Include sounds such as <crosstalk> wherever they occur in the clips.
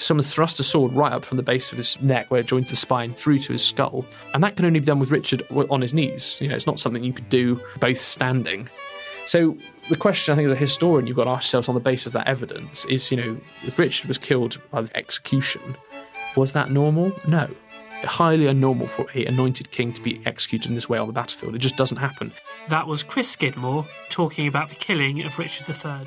Someone thrust a sword right up from the base of his neck where it joins the spine through to his skull. And that can only be done with Richard on his knees. You know, it's not something you could do both standing. So the question I think as a historian you've got to ask yourselves on the basis of that evidence is, you know, if Richard was killed by execution, was that normal? No. Highly unnormal for a anointed king to be executed in this way on the battlefield. It just doesn't happen. That was Chris Skidmore talking about the killing of Richard III.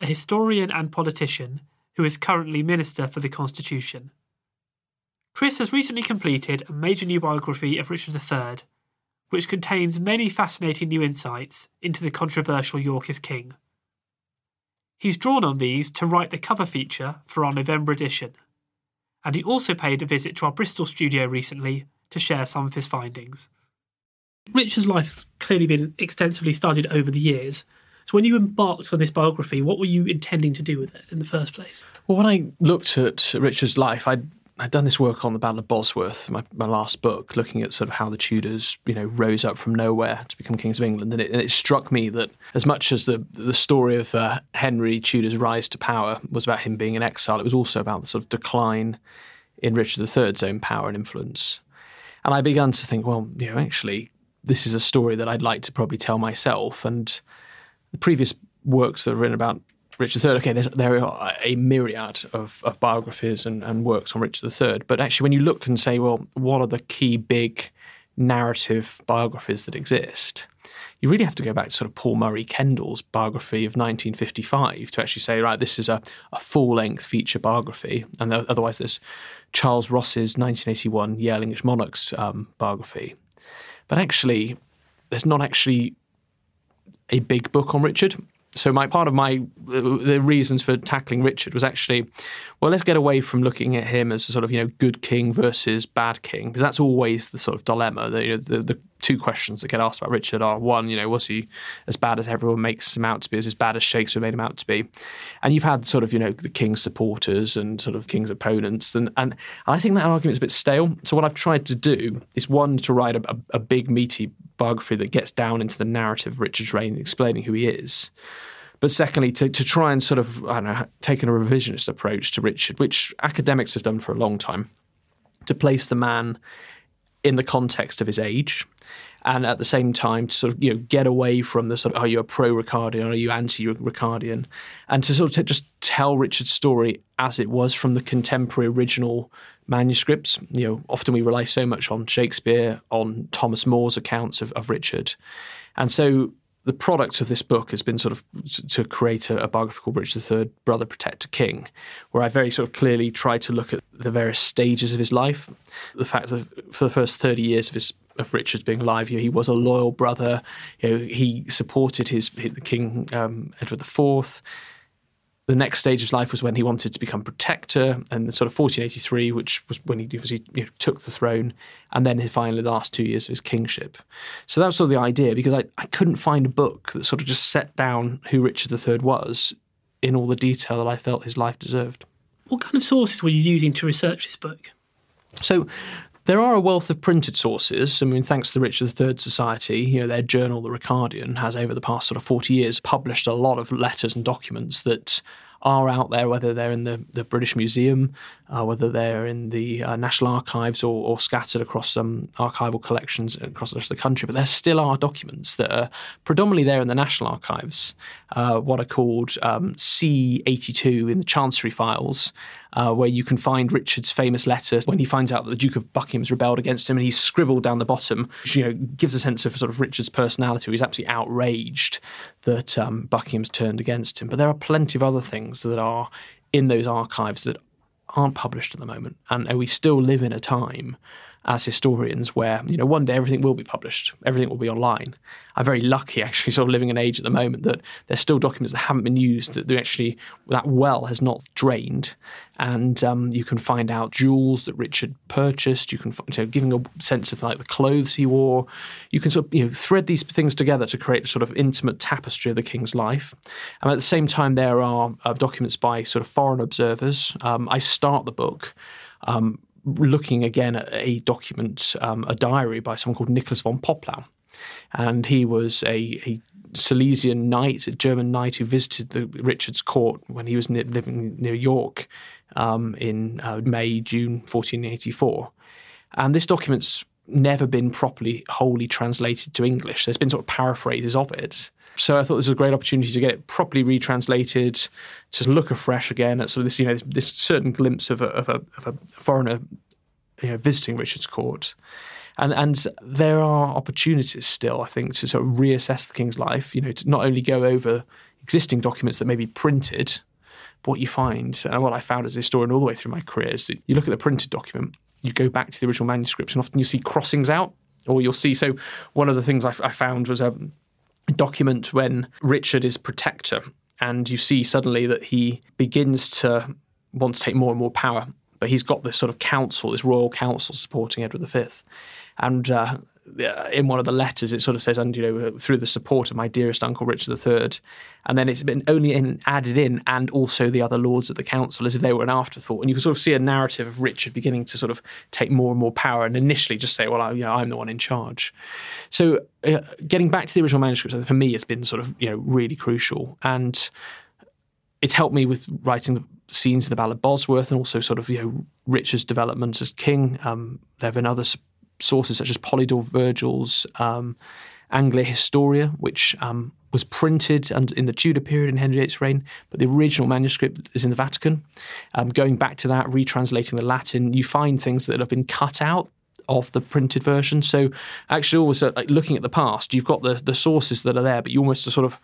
a historian and politician who is currently Minister for the Constitution. Chris has recently completed a major new biography of Richard III, which contains many fascinating new insights into the controversial Yorkist king. He's drawn on these to write the cover feature for our November edition, and he also paid a visit to our Bristol studio recently to share some of his findings. Richard's life has clearly been extensively studied over the years, so when you embarked on this biography, what were you intending to do with it in the first place? Well, when I looked at Richard's life, I'd I'd done this work on the Battle of Bosworth, my, my last book, looking at sort of how the Tudors, you know, rose up from nowhere to become kings of England, and it, and it struck me that as much as the the story of uh, Henry Tudor's rise to power was about him being in exile, it was also about the sort of decline in Richard III's own power and influence. And I began to think, well, you know, actually, this is a story that I'd like to probably tell myself, and the previous works that are written about Richard III, okay, there are a myriad of, of biographies and, and, works on Richard III, but actually, when you look and say, well, what are the key big narrative biographies that exist? You really have to go back to sort of Paul Murray Kendall's biography of 1955 to actually say, right, this is a, a full length feature biography. And otherwise, there's Charles Ross's 1981 Yale English Monarchs um, biography. But actually, there's not actually a big book on Richard. So my part of my uh, the reasons for tackling Richard was actually, well, let's get away from looking at him as a sort of you know good king versus bad king because that's always the sort of dilemma. The, you know, the, the two questions that get asked about Richard are one, you know, was he as bad as everyone makes him out to be, as bad as Shakespeare made him out to be? And you've had sort of you know the king's supporters and sort of king's opponents, and and I think that argument is a bit stale. So what I've tried to do is one to write a, a, a big meaty biography that gets down into the narrative of Richard's reign, explaining who he is. But secondly, to, to try and sort of, I don't know, taking a revisionist approach to Richard, which academics have done for a long time, to place the man in the context of his age and at the same time to sort of you know get away from the sort of are you a pro Ricardian or are you anti Ricardian and to sort of t- just tell Richard's story as it was from the contemporary original manuscripts. You know, often we rely so much on Shakespeare, on Thomas More's accounts of, of Richard, and so the product of this book has been sort of to create a, a biography called Richard III, Brother Protector King, where I very sort of clearly try to look at the various stages of his life. The fact that for the first 30 years of his of Richard being alive, you know, he was a loyal brother. You know, he supported his, his King um, Edward IV the next stage of his life was when he wanted to become protector, and the sort of 1483, which was when he obviously you know, took the throne, and then finally the last two years of his kingship. So that was sort of the idea, because I, I couldn't find a book that sort of just set down who Richard III was in all the detail that I felt his life deserved. What kind of sources were you using to research this book? So there are a wealth of printed sources. I mean, thanks to the Richard III Society, you know, their journal, The Ricardian, has over the past sort of 40 years published a lot of letters and documents that are out there, whether they're in the, the British Museum, uh, whether they're in the uh, National Archives or, or, scattered across some archival collections across the rest of the country. But there still are documents that are predominantly there in the National Archives, uh, what are called um, C82 in the Chancery files, uh, where you can find Richard's famous letter when he finds out that the Duke of Buckingham's rebelled against him, and he's scribbled down the bottom, which you know gives a sense of sort of Richard's personality. He's absolutely outraged that um, Buckingham's turned against him. But there are plenty of other things that are in those archives that aren't published at the moment, and we still live in a time as historians where you know one day everything will be published everything will be online. I'm very lucky actually <laughs> sort of living in an age at the moment that there's still documents that haven't been used that actually that well has not drained. And um, you can find out jewels that richard purchased. You can you know, giving a sense of like the clothes he wore. You can sort of you know thread these things together to create a sort of intimate tapestry of the king's life. And at the same time there are uh, documents by sort of foreign observers. Um, i start the book um, looking again at a document, um, a diary by someone called Nicholas von Popplau. And he was a, a Silesian knight, a German knight who visited the Richard's court when he was living near York um, in uh, May, June 1484. And this document's never been properly wholly translated to English. There's been sort of paraphrases of it. So I thought this was a great opportunity to get it properly retranslated, to look afresh again at sort of this, you know, this, this certain glimpse of a, of a, of a foreigner you know, visiting Richard's court. And, and there are opportunities still, I think, to sort of reassess the king's life, you know, to not only go over existing documents that may be printed, but what you find, and what I found as a historian all the way through my career, is that you look at the printed document, you go back to the original manuscripts, and often you see crossings out, or you'll see. So, one of the things I, I found was a document when Richard is protector, and you see suddenly that he begins to want to take more and more power but he's got this sort of council, this royal council supporting Edward V. And uh, in one of the letters, it sort of says, and you know, through the support of my dearest uncle Richard III, and then it's been only in, added in, and also the other lords of the council, as if they were an afterthought. And you can sort of see a narrative of Richard beginning to sort of take more and more power, and initially just say, "Well, I, you know, I'm the one in charge." So, uh, getting back to the original manuscripts, for me, it's been sort of you know really crucial, and it's helped me with writing the scenes in the Ballad Bosworth and also sort of you know Richard's development as king. Um, there have been other sources such as Polydore Virgil's um, Anglica Historia, which um, was printed and in the Tudor period in Henry VIII's reign, but the original manuscript is in the Vatican. Um, going back to that, retranslating the Latin, you find things that have been cut out of the printed version. So actually, always like looking at the past, you've got the the sources that are there, but you almost are sort of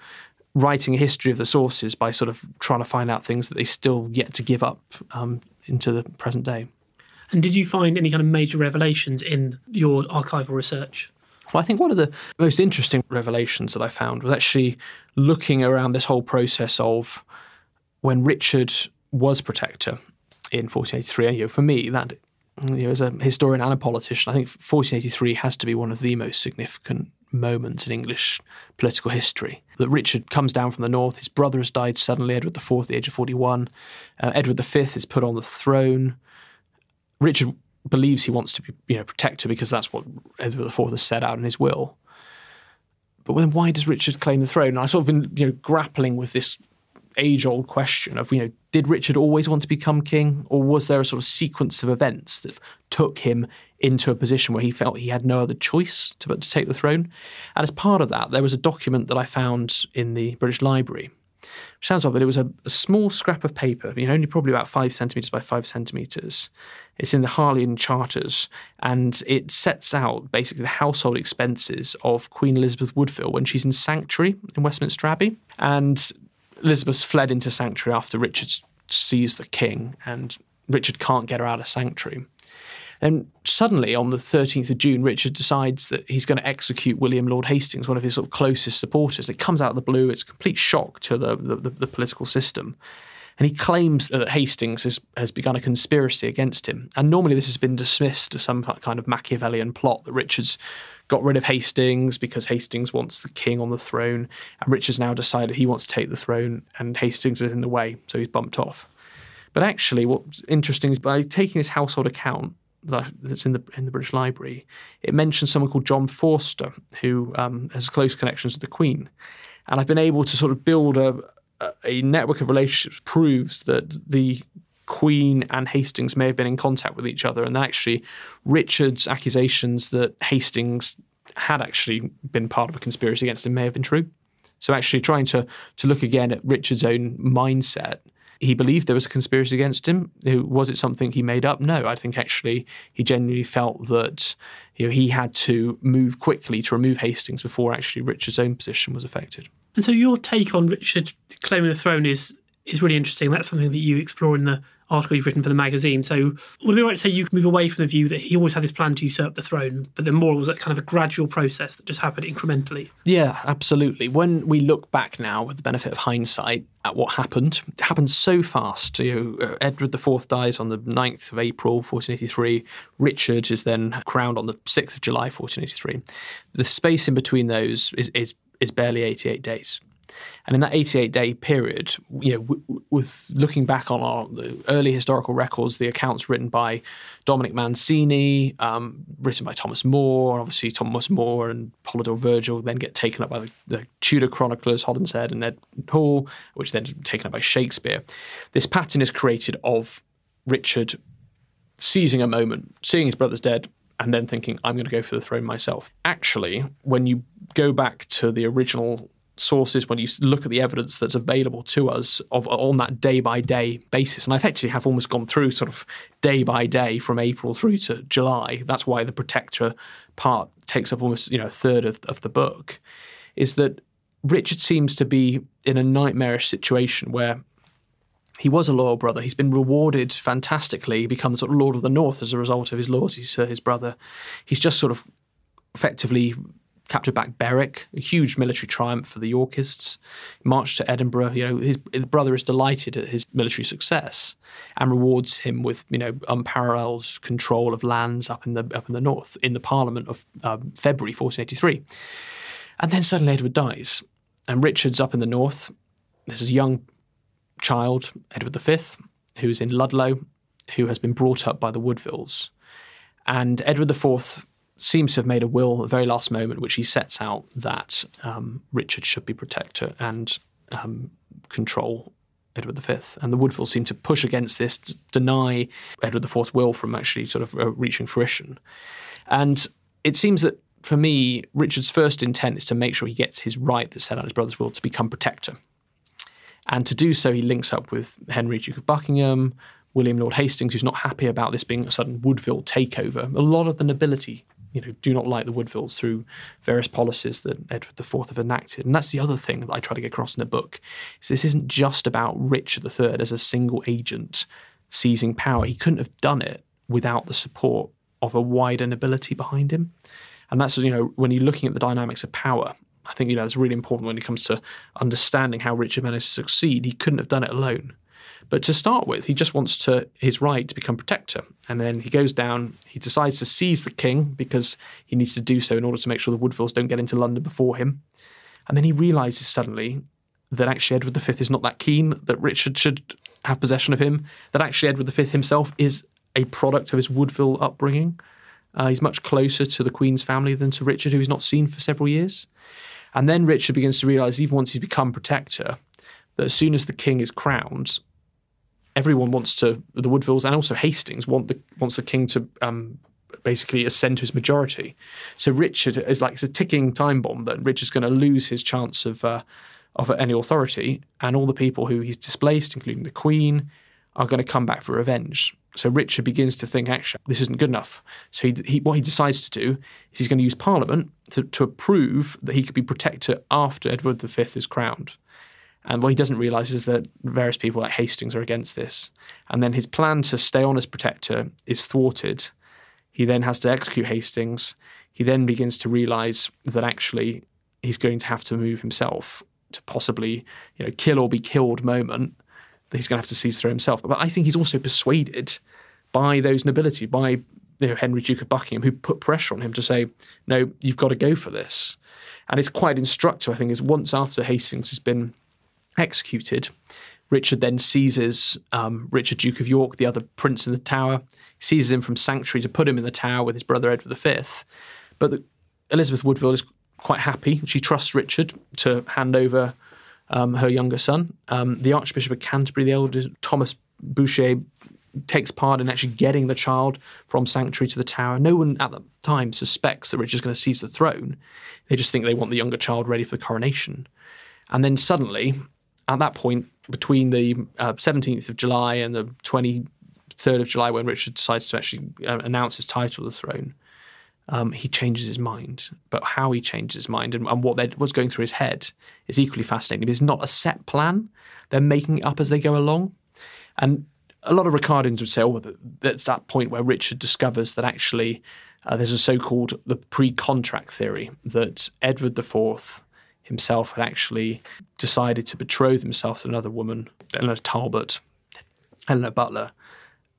writing a history of the sources by sort of trying to find out things that they still yet to give up um, into the present day. And did you find any kind of major revelations in your archival research? Well, I think one of the most interesting revelations that I found was actually looking around this whole process of when Richard was protector in 1483. And you know, for me, that you know, as a historian and a politician, I think 1483 has to be one of the most significant moments in English political history. That Richard comes down from the north, his brother has died suddenly, Edward IV at the age of 41. Uh, Edward V is put on the throne. Richard believes he wants to be you know, protector because that's what Edward IV has set out in his will. But then why does Richard claim the throne? And I've sort of been you know, grappling with this age old question of, you know, did Richard always want to become king, or was there a sort of sequence of events that took him into a position where he felt he had no other choice to, but to take the throne? And as part of that, there was a document that I found in the British Library. Sounds odd, but it was a, a small scrap of paper, you know, only probably about five centimetres by five centimetres. It's in the Harleian Charters, and it sets out basically the household expenses of Queen Elizabeth Woodville when she's in sanctuary in Westminster Abbey. And Elizabeth fled into sanctuary after Richard sees the king, and Richard can't get her out of sanctuary. And suddenly, on the 13th of June, Richard decides that he's going to execute William Lord Hastings, one of his sort of closest supporters. It comes out of the blue. It's a complete shock to the, the, the political system. And he claims that Hastings has, has begun a conspiracy against him. And normally this has been dismissed as some kind of Machiavellian plot that Richard's got rid of Hastings because Hastings wants the king on the throne. And Richard's now decided he wants to take the throne and Hastings is in the way, so he's bumped off. But actually, what's interesting is by taking this household account that's in the in the British Library, it mentions someone called John Forster who um, has close connections with the Queen, and I've been able to sort of build a a network of relationships proves that the Queen and Hastings may have been in contact with each other, and that actually Richard's accusations that Hastings had actually been part of a conspiracy against him may have been true. So actually trying to to look again at Richard's own mindset he believed there was a conspiracy against him. Was it something he made up? No, I think actually he genuinely felt that you know, he had to move quickly to remove Hastings before actually Richard's own position was affected. And so your take on Richard claiming the throne is is really interesting. That's something that you explore in the article you've written for the magazine. So would it be right to say you can move away from the view that he always had this plan to usurp the throne, but then more was that kind of a gradual process that just happened incrementally? Yeah, absolutely. When we look back now with the benefit of hindsight at what happened, it happened so fast. You know, uh, Edward IV dies on the 9th of April 1483. Richard is then crowned on the 6th of July 1483. The space in between those is, is, is barely 88 days. And in that 88 day period, you know, with looking back on our early historical records, the accounts written by Dominic Mancini, um, written by Thomas More, obviously Thomas More and Polydore Vergil then get taken up by the, the Tudor chroniclers, Holinshed and Ned Hall, which then taken up by Shakespeare. This pattern is created of Richard seizing a moment, seeing his brother's dead, and then thinking, I'm going to go for the throne myself. Actually, when you go back to the original sources when you look at the evidence that's available to us of uh, on that day by day basis and i effectively have almost gone through sort of day by day from april through to july that's why the protector part takes up almost you know a third of, of the book is that richard seems to be in a nightmarish situation where he was a loyal brother. He's been rewarded fantastically. Becomes sort of Lord of the North as a result of his loyalty to his brother. He's just sort of effectively captured back Berwick, a huge military triumph for the Yorkists. Marched to Edinburgh. You know, his, his, brother is delighted at his military success and rewards him with you know unparalleled control of lands up in the up in the north in the Parliament of um, February 1483. And then suddenly Edward dies, and Richard's up in the north. There's a young child, Edward V, who's in Ludlow, who has been brought up by the Woodvilles. And Edward IV seems to have made a will at the very last moment, which he sets out that um, Richard should be protector and um, control Edward V. And the Woodvilles seem to push against this, deny Edward IV's will from actually sort of uh, reaching fruition. And it seems that for me, Richard's first intent is to make sure he gets his right that set out his brother's will to become protector. And to do so, he links up with Henry, Duke of Buckingham, William Lord Hastings, who's not happy about this being a sudden Woodville takeover. A lot of the nobility you know, do not like the Woodvilles through various policies that Edward IV have enacted. And that's the other thing that I try to get across in the book. Is this isn't just about Richard III as a single agent seizing power. He couldn't have done it without the support of a wider nobility behind him. And that's, you know, when you're looking at the dynamics of power, I think, you know, it's really important when it comes to understanding how Richard managed to succeed. He couldn't have done it alone. But to start with, he just wants to his right to become protector. And then he goes down, he decides to seize the king because he needs to do so in order to make sure the Woodvilles don't get into London before him. And then he realizes suddenly that actually Edward V is not that keen that Richard should have possession of him, that actually Edward V himself is a product of his Woodville upbringing. Uh, he's much closer to the Queen's family than to Richard, who he's not seen for several years. And then Richard begins to realize, even once he's become protector, that as soon as the king is crowned, everyone wants to the Woodvilles and also Hastings want the wants the king to um, basically ascend to his majority. So Richard is like it's a ticking time bomb that Richard's going to lose his chance of uh, of any authority, and all the people who he's displaced, including the Queen, are going to come back for revenge. So Richard begins to think, actually, this isn't good enough. So he, he, what he decides to do is he's going to use Parliament to, to approve that he could be protector after Edward V is crowned. And what he doesn't realise is that various people like Hastings are against this. And then his plan to stay on as protector is thwarted. He then has to execute Hastings. He then begins to realise that actually he's going to have to move himself to possibly, you know, kill or be killed moment that he's going to have to seize throne himself. But I think he's also persuaded by those nobility, by you know, Henry Duke of Buckingham, who put pressure on him to say, no, you've got to go for this. And it's quite instructive, I think, is once after Hastings has been executed, Richard then seizes um, Richard, Duke of York, the other prince in the tower, seizes him from sanctuary to put him in the tower with his brother Edward V. But the, Elizabeth Woodville is quite happy. She trusts Richard to hand over um, her younger son. Um, the Archbishop of Canterbury, the elder Thomas Bourchier, takes part in actually getting the child from sanctuary to the tower. No one at the time suspects that Richard's going to seize the throne. They just think they want the younger child ready for the coronation. And then suddenly, at that point, between the uh, 17th of July and the 23rd of July, when Richard decides to actually uh, announce his title to the throne, um, he changes his mind. But how he changes his mind and, and what was going through his head is equally fascinating. It's not a set plan; they're making it up as they go along. And a lot of Ricardians would say, "Oh, that's that point where Richard discovers that actually uh, there's a so-called the pre-contract theory that Edward IV himself had actually decided to betroth himself to another woman, Eleanor Talbot, Eleanor Butler."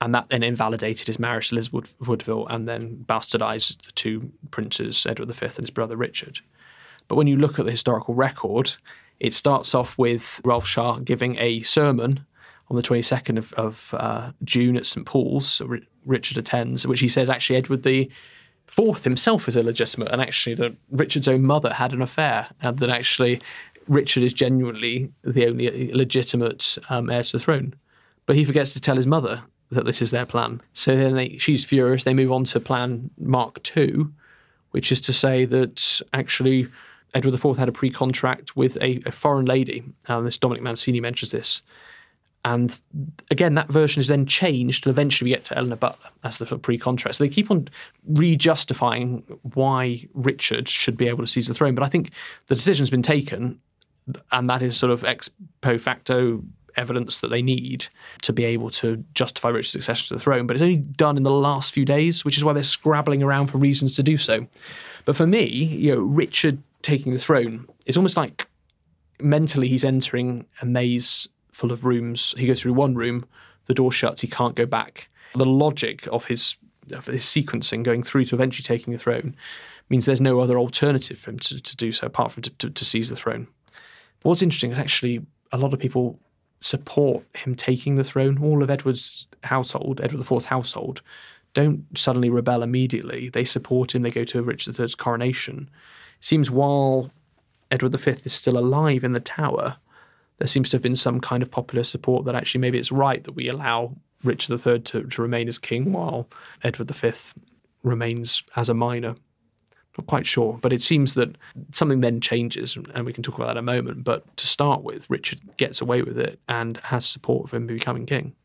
and that then invalidated his marriage to Elizabeth Woodville and then bastardized the two princes, Edward V and his brother Richard. But when you look at the historical record, it starts off with Ralph Shaa giving a sermon on the 22nd of, of uh, June at St Paul's. Richard attends, which he says actually Edward the Fourth himself is illegitimate, and actually Richard's own mother had an affair, and that actually Richard is genuinely the only legitimate um, heir to the throne. But he forgets to tell his mother that this is their plan. So then they, she's furious. They move on to plan Mark II, which is to say that actually Edward IV had a pre contract with a, a, foreign lady. And this Dominic Mancini mentions this. And again, that version is then changed, and eventually we get to Eleanor Butler as the pre-contract. So they keep on re justifying why Richard should be able to seize the throne. But I think the decision's been taken, and that is sort of ex post facto evidence that they need to be able to justify Richard's succession to the throne. But it's only done in the last few days, which is why they're scrabbling around for reasons to do so. But for me, you know, Richard taking the throne is almost like mentally he's entering a maze full of rooms. He goes through one room, the door shuts, he can't go back. The logic of his of his sequencing going through to eventually taking the throne means there's no other alternative for him to, to do so apart from to, to, to seize the throne. But what's interesting is actually a lot of people support him taking the throne. All of Edward's household, Edward IV's household, don't suddenly rebel immediately. They support him. They go to Richard III's coronation. It seems while Edward V is still alive in the Tower, there seems to have been some kind of popular support that actually maybe it's right that we allow Richard III to, to remain as king while Edward V remains as a minor. Not quite sure, but it seems that something then changes, and we can talk about that in a moment. But to start with, Richard gets away with it and has support for him becoming king.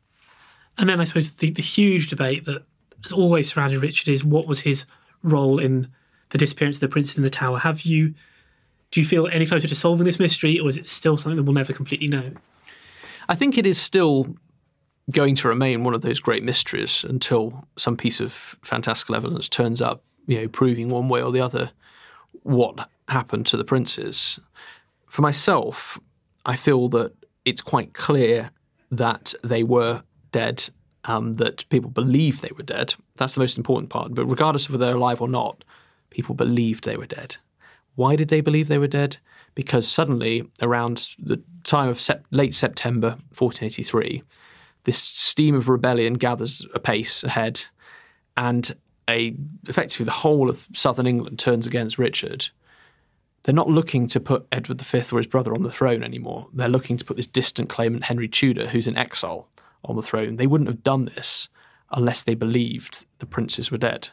And then I suppose the, the huge debate that has always surrounded Richard is what was his role in the disappearance of the prince in the tower. Have you do you feel any closer to solving this mystery, or is it still something that we'll never completely know? I think it is still going to remain one of those great mysteries until some piece of fantastical evidence turns up you know, proving one way or the other what happened to the princes. For myself, I feel that it's quite clear that they were dead, um, that people believe they were dead. That's the most important part. But regardless of whether they're alive or not, people believed they were dead. Why did they believe they were dead? Because suddenly, around the time of sep- late September 1483, this steam of rebellion gathers apace ahead, and a effectively the whole of southern England turns against Richard, they're not looking to put Edward V or his brother on the throne anymore. They're looking to put this distant claimant Henry Tudor, who's in exile, on the throne. They wouldn't have done this unless they believed the princes were dead.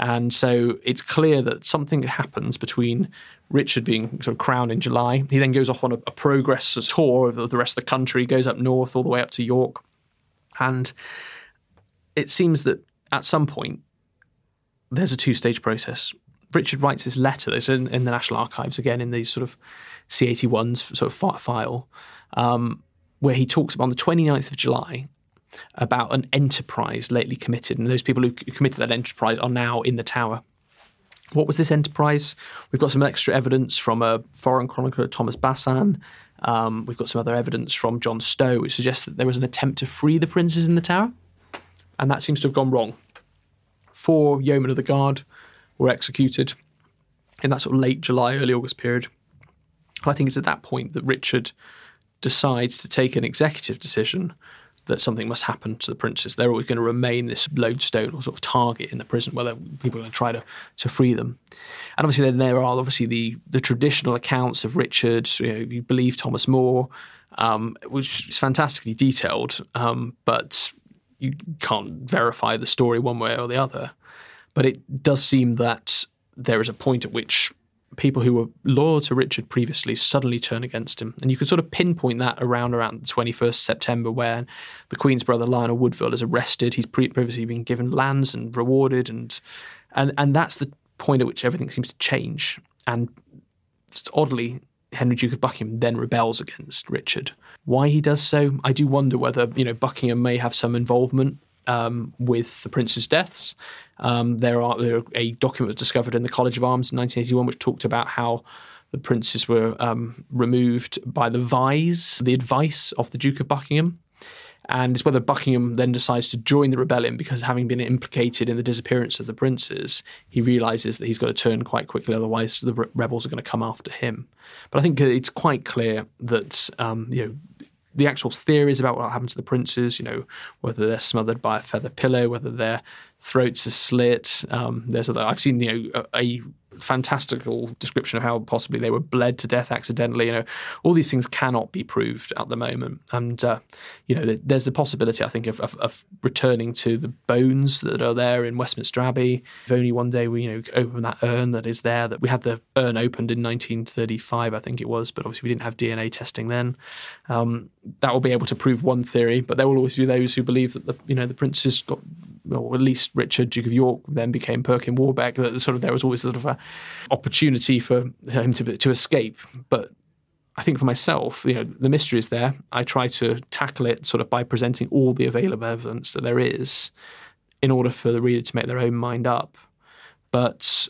And so it's clear that something happens between Richard being sort of crowned in July. He then goes off on a, a progress tour of the rest of the country, goes up north all the way up to York. And it seems that at some point there's a two stage process. Richard writes this letter that's in, in, the National Archives, again, in these sort of C81s sort of file, um, where he talks about on the 29th of July about an enterprise lately committed. And those people who committed that enterprise are now in the tower. What was this enterprise? We've got some extra evidence from a foreign chronicler, Thomas Basin, Um, we've got some other evidence from John Stow which suggests that there was an attempt to free the princes in the tower, and that seems to have gone wrong. Four yeomen of the guard were executed in that sort of late July, early August period. I think it's at that point that Richard decides to take an executive decision that something must happen to the princes. They're always going to remain this lodestone or sort of target in the prison where people are going to try to, to free them. And obviously, then there are obviously the, the traditional accounts of Richard. You, know, you believe Thomas More, um, which is fantastically detailed, um, but you can't verify the story one way or the other. But it does seem that there is a point at which people who were loyal to Richard previously suddenly turn against him. And you can sort of pinpoint that around around the 21st September when the Queen's brother Lionel Woodville is arrested. He's previously been given lands and rewarded and and and that's the point at which everything seems to change. And oddly, Henry Duke of Buckingham then rebels against Richard. Why he does so, I do wonder whether, you know, Buckingham may have some involvement um, with the prince's deaths. Um, there are there a document was discovered in the College of Arms in 1981 which talked about how the princes were um, removed by the vise, the advice of the Duke of Buckingham. And it's whether Buckingham then decides to join the rebellion because, having been implicated in the disappearance of the princes, he realizes that he's got to turn quite quickly, otherwise the rebels are going to come after him. But I think it's quite clear that um, you know the actual theories about what happened to the princes, you know, whether they're smothered by a feather pillow, whether their throats are slit. Um, there's other, I've seen you know a, a fantastical description of how possibly they were bled to death accidentally. You know, all these things cannot be proved at the moment, and uh, you know, there's the possibility I think of, of, of, returning to the bones that are there in Westminster Abbey. If only one day we you know open that urn that is there. That we had the urn opened in 1935, I think it was, but obviously we didn't have DNA testing then. Um, that will be able to prove one theory, but there will always be those who believe that the you know the prince has got or at least Richard, Duke of York, then became Perkin Warbeck. That sort of there was always sort of a opportunity for him to to escape. But I think for myself, you know, the mystery is there. I try to tackle it sort of by presenting all the available evidence that there is, in order for the reader to make their own mind up. But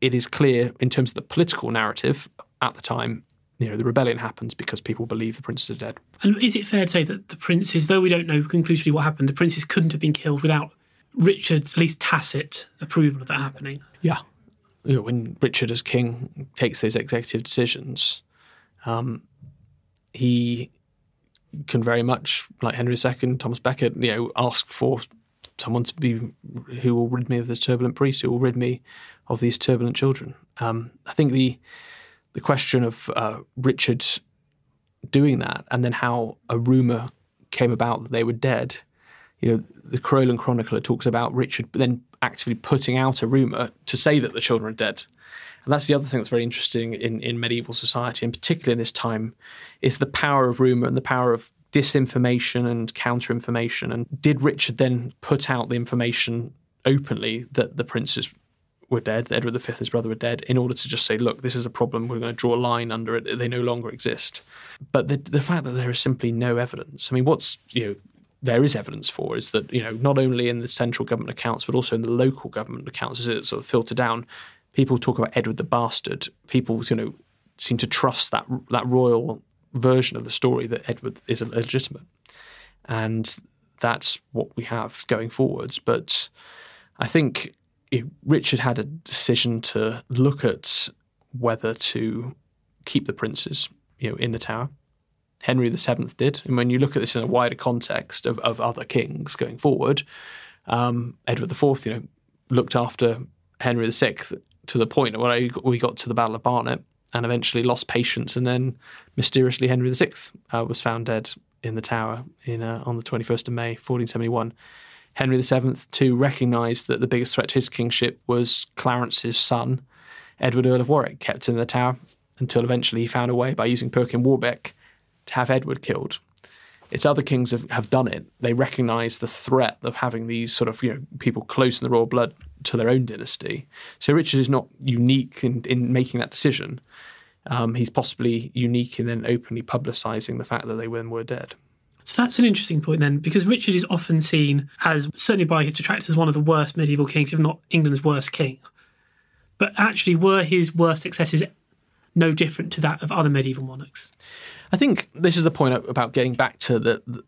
it is clear in terms of the political narrative at the time you know, the rebellion happens because people believe the princes are dead. And is it fair to say that the princes, though we don't know conclusively what happened, the princes couldn't have been killed without Richard's at least tacit approval of that happening. Yeah. When Richard, as king, takes those executive decisions, um, he can very much, like Henry II, Thomas Becket, you know, ask for someone to be who will rid me of this turbulent priest, who will rid me of these turbulent children. Um, I think the the question of uh, Richard doing that, and then how a rumor came about that they were dead, you know, the Crowland Chronicler talks about Richard then actively putting out a rumor to say that the children are dead. And that's the other thing that's very interesting in, in medieval society, and particularly in this time, is the power of rumor and the power of disinformation and counter information. And did Richard then put out the information openly that the princes were dead, Edward V, his brother, were dead, in order to just say, look, this is a problem, we're going to draw a line under it, they no longer exist. But the, the fact that there is simply no evidence, I mean, what's, you know, there is evidence for is that you know not only in the central government accounts but also in the local government accounts as it sort of filter down, people talk about Edward the Bastard. People you know seem to trust that that royal version of the story that Edward is illegitimate, and that's what we have going forwards. But I think Richard had a decision to look at whether to keep the princes you know in the tower Henry VII did. And when you look at this in a wider context of, of other kings going forward, um, Edward IV, you know, looked after Henry VI to the point where we got to the Battle of Barnet and eventually lost patience. And then mysteriously, Henry VI uh, was found dead in the Tower in uh, on the 21st of May, 1471. Henry VII, too, recognised that the biggest threat to his kingship was Clarence's son, Edward Earl of Warwick, kept in the Tower until eventually he found a way by using Perkin Warbeck to have Edward killed. It's other kings have, have done it. They recognise the threat of having these sort of you know people close in the royal blood to their own dynasty. So Richard is not unique in, in making that decision. Um, he's possibly unique in then openly publicising the fact that they were dead. So that's an interesting point then, because Richard is often seen as, certainly by his detractors, one of the worst medieval kings, if not England's worst king. But actually, were his worst successes no different to that of other medieval monarchs? I think this is the point about getting back to the, the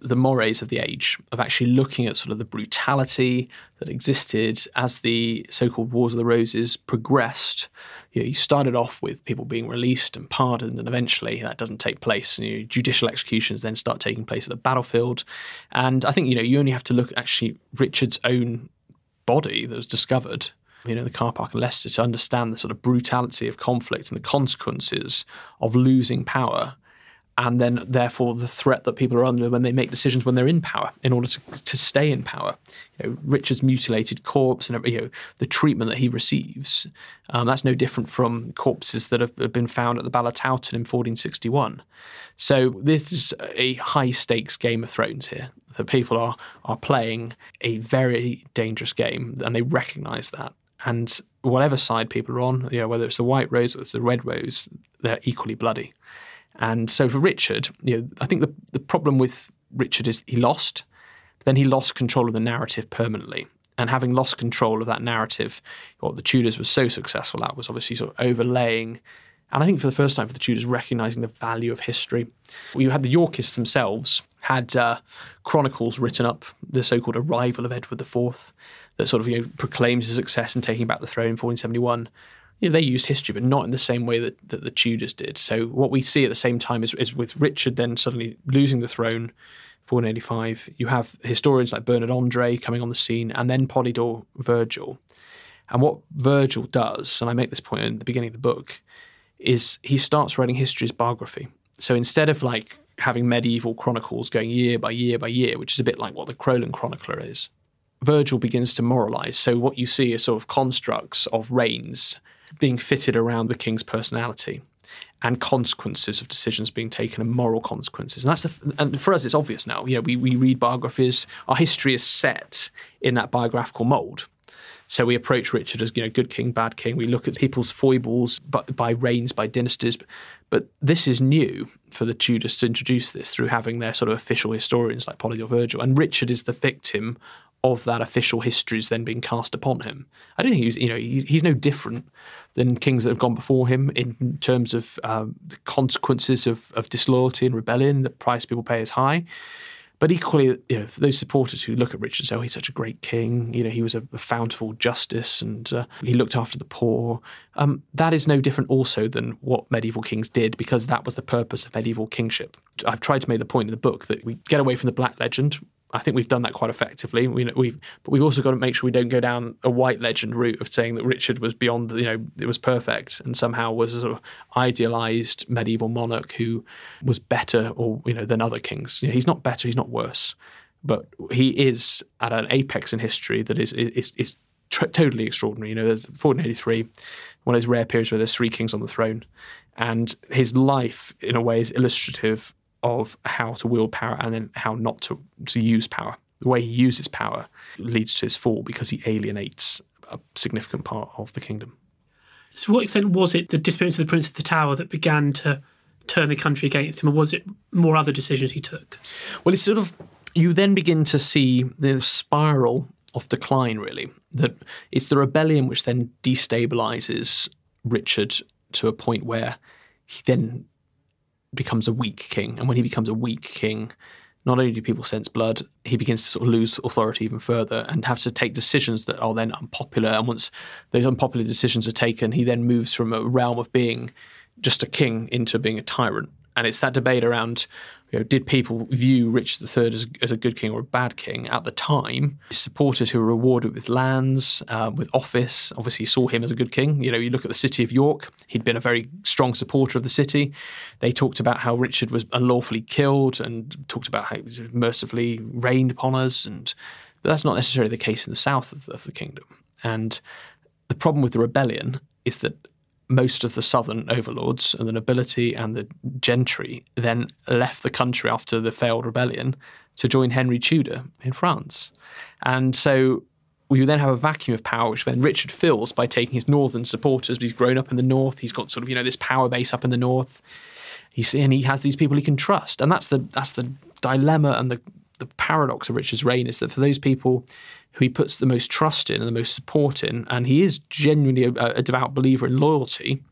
the, mores of the age of actually looking at sort of the brutality that existed as the so-called Wars of the Roses progressed. You, know, you started off with people being released and pardoned, and eventually that doesn't take place. You know, judicial executions then start taking place at the battlefield, and I think you know you only have to look at actually Richard's own body that was discovered you know, the car park in Leicester to understand the sort of brutality of conflict and the consequences of losing power and then therefore the threat that people are under when they make decisions when they're in power in order to, to stay in power. You know, Richard's mutilated corpse and you know the treatment that he receives. Um, that's no different from corpses that have, have been found at the Battle of Towton in 1461. So this is a high stakes Game of Thrones here. That people are are playing a very dangerous game, and they recognise that. And whatever side people are on, you know, whether it's the White Rose or it's the Red Rose, they're equally bloody. And so for Richard, you know, I think the, the problem with Richard is he lost, then he lost control of the narrative permanently. And having lost control of that narrative, what the Tudors were so successful at was obviously sort of overlaying, and I think for the first time for the Tudors, recognizing the value of history. You had the Yorkists themselves had uh, chronicles written up, the so-called arrival of Edward IV, that sort of you know proclaims his success in taking back the throne in 1471 you know, they used history, but not in the same way that, that the Tudors did. So what we see at the same time is, is with Richard then suddenly losing the throne, 1485. You have historians like Bernard Andre coming on the scene, and then Polydore Virgil. And what Virgil does, and I make this point in the beginning of the book, is he starts writing history as biography. So instead of like having medieval chronicles going year by year by year, which is a bit like what the Crowland Chronicler is, Virgil begins to moralize. So what you see is sort of constructs of reigns being fitted around the king's personality and consequences of decisions being taken and moral consequences. And that's the, and for us, it's obvious now. You know, we, we read biographies. Our history is set in that biographical mold. So we approach Richard as you know good king, bad king. We look at people's foibles by, by reigns, by dynasties. But this is new for the Tudors to introduce this through having their sort of official historians like Polydore Virgil. And Richard is the victim of that official history is then being cast upon him. I don't think he's, you know, he's, he's no different than kings that have gone before him in terms of um, the consequences of, of disloyalty and rebellion. The price people pay is high. But equally, you know, those supporters who look at Richard and say, "Oh, he's such a great king. You know, he was a, a fount of all justice, and uh, he looked after the poor." Um, that is no different, also, than what medieval kings did, because that was the purpose of medieval kingship. I've tried to make the point in the book that we get away from the black legend. I think we've done that quite effectively. We, we've, but we've also got to make sure we don't go down a white legend route of saying that Richard was beyond, you know, it was perfect and somehow was a sort of idealized medieval monarch who was better or you know than other kings. You know, he's not better, he's not worse, but he is at an apex in history that is is is tr- totally extraordinary. You know, 1483, one of those rare periods where there's three kings on the throne, and his life in a way is illustrative of how to wield power and then how not to, to use power. The way he uses power leads to his fall because he alienates a significant part of the kingdom. So, to what extent was it the disappearance of the Prince of the Tower that began to turn the country against him, or was it more other decisions he took? Well, it's sort of you then begin to see the spiral of decline. Really, that it's the rebellion which then destabilizes Richard to a point where he then becomes a weak king. And when he becomes a weak king, not only do people sense blood, he begins to sort of lose authority even further and have to take decisions that are then unpopular. And once those unpopular decisions are taken, he then moves from a realm of being just a king into being a tyrant. And it's that debate around you know, did people view Richard III as, as, a good king or a bad king at the time? His supporters who were rewarded with lands, uh, with office, obviously saw him as a good king. You know, you look at the city of York; he'd been a very strong supporter of the city. They talked about how Richard was unlawfully killed, and talked about how he mercifully reigned upon us. And but that's not necessarily the case in the south of, of the kingdom. And the problem with the rebellion is that most of the southern overlords and the nobility and the gentry then left the country after the failed rebellion to join Henry Tudor in France. And so we then have a vacuum of power, which then Richard fills by taking his northern supporters. He's grown up in the north. He's got sort of you know this power base up in the north. He's and he has these people he can trust, and that's the that's the dilemma and the the paradox of Richard's reign is that for those people who he puts the most trust in and the most support in, and he is genuinely a, a devout believer in loyalty,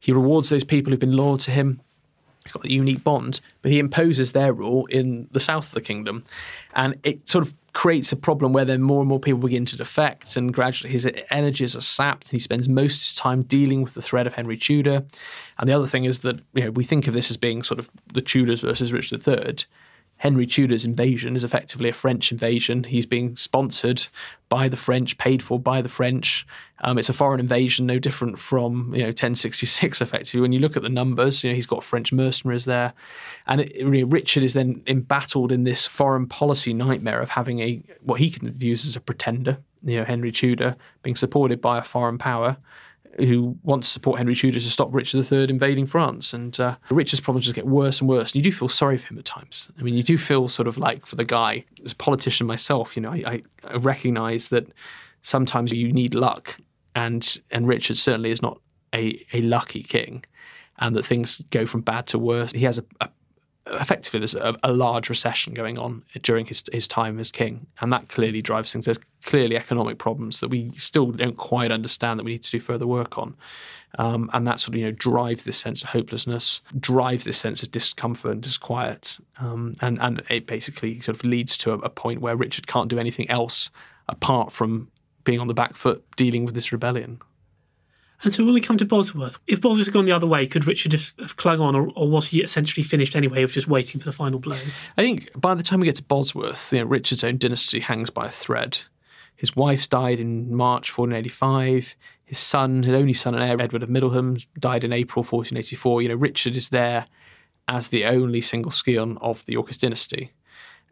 He rewards those people who've been loyal to him. He's got a unique bond, but he imposes their rule in the south of the kingdom. And it sort of creates a problem where then more and more people begin to defect, and gradually his energies are sapped. And he spends most of his time dealing with the threat of Henry Tudor. And the other thing is that you know we think of this as being sort of the Tudors versus Richard III. Henry Tudor's invasion is effectively a French invasion. He's being sponsored by the French, paid for by the French. Um, it's a foreign invasion, no different from you know 1066. Effectively, when you look at the numbers, you know he's got French mercenaries there, and it, Richard is then embattled in this foreign policy nightmare of having a what he can view as a pretender. You know, Henry Tudor being supported by a foreign power who wants to support Henry Tudor to stop Richard III invading France. And uh, Richard's problems just get worse and worse. And you do feel sorry for him at times. I mean, you do feel sort of like for the guy, as a politician myself, you know, I, I recognize that sometimes you need luck. And, and Richard certainly is not a, a lucky king. And that things go from bad to worse. He has a, a effectively there's a, a, large recession going on during his his time as king, and that clearly drives things. There's clearly economic problems that we still don't quite understand that we need to do further work on, um, and that sort of you know drives this sense of hopelessness, drives this sense of discomfort and disquiet, um, and and it basically sort of leads to a, a point where Richard can't do anything else apart from being on the back foot dealing with this rebellion. And so when we come to Bosworth, if Bosworth had gone the other way, could Richard have, clung on, or, or, was he essentially finished anyway, of just waiting for the final blow? I think by the time we get to Bosworth, you know, Richard's own dynasty hangs by a thread. His wife's died in March 1485. His son, his only son and heir, Edward of Middleham, died in April 1484. You know, Richard is there as the only single scion of the Yorkist dynasty.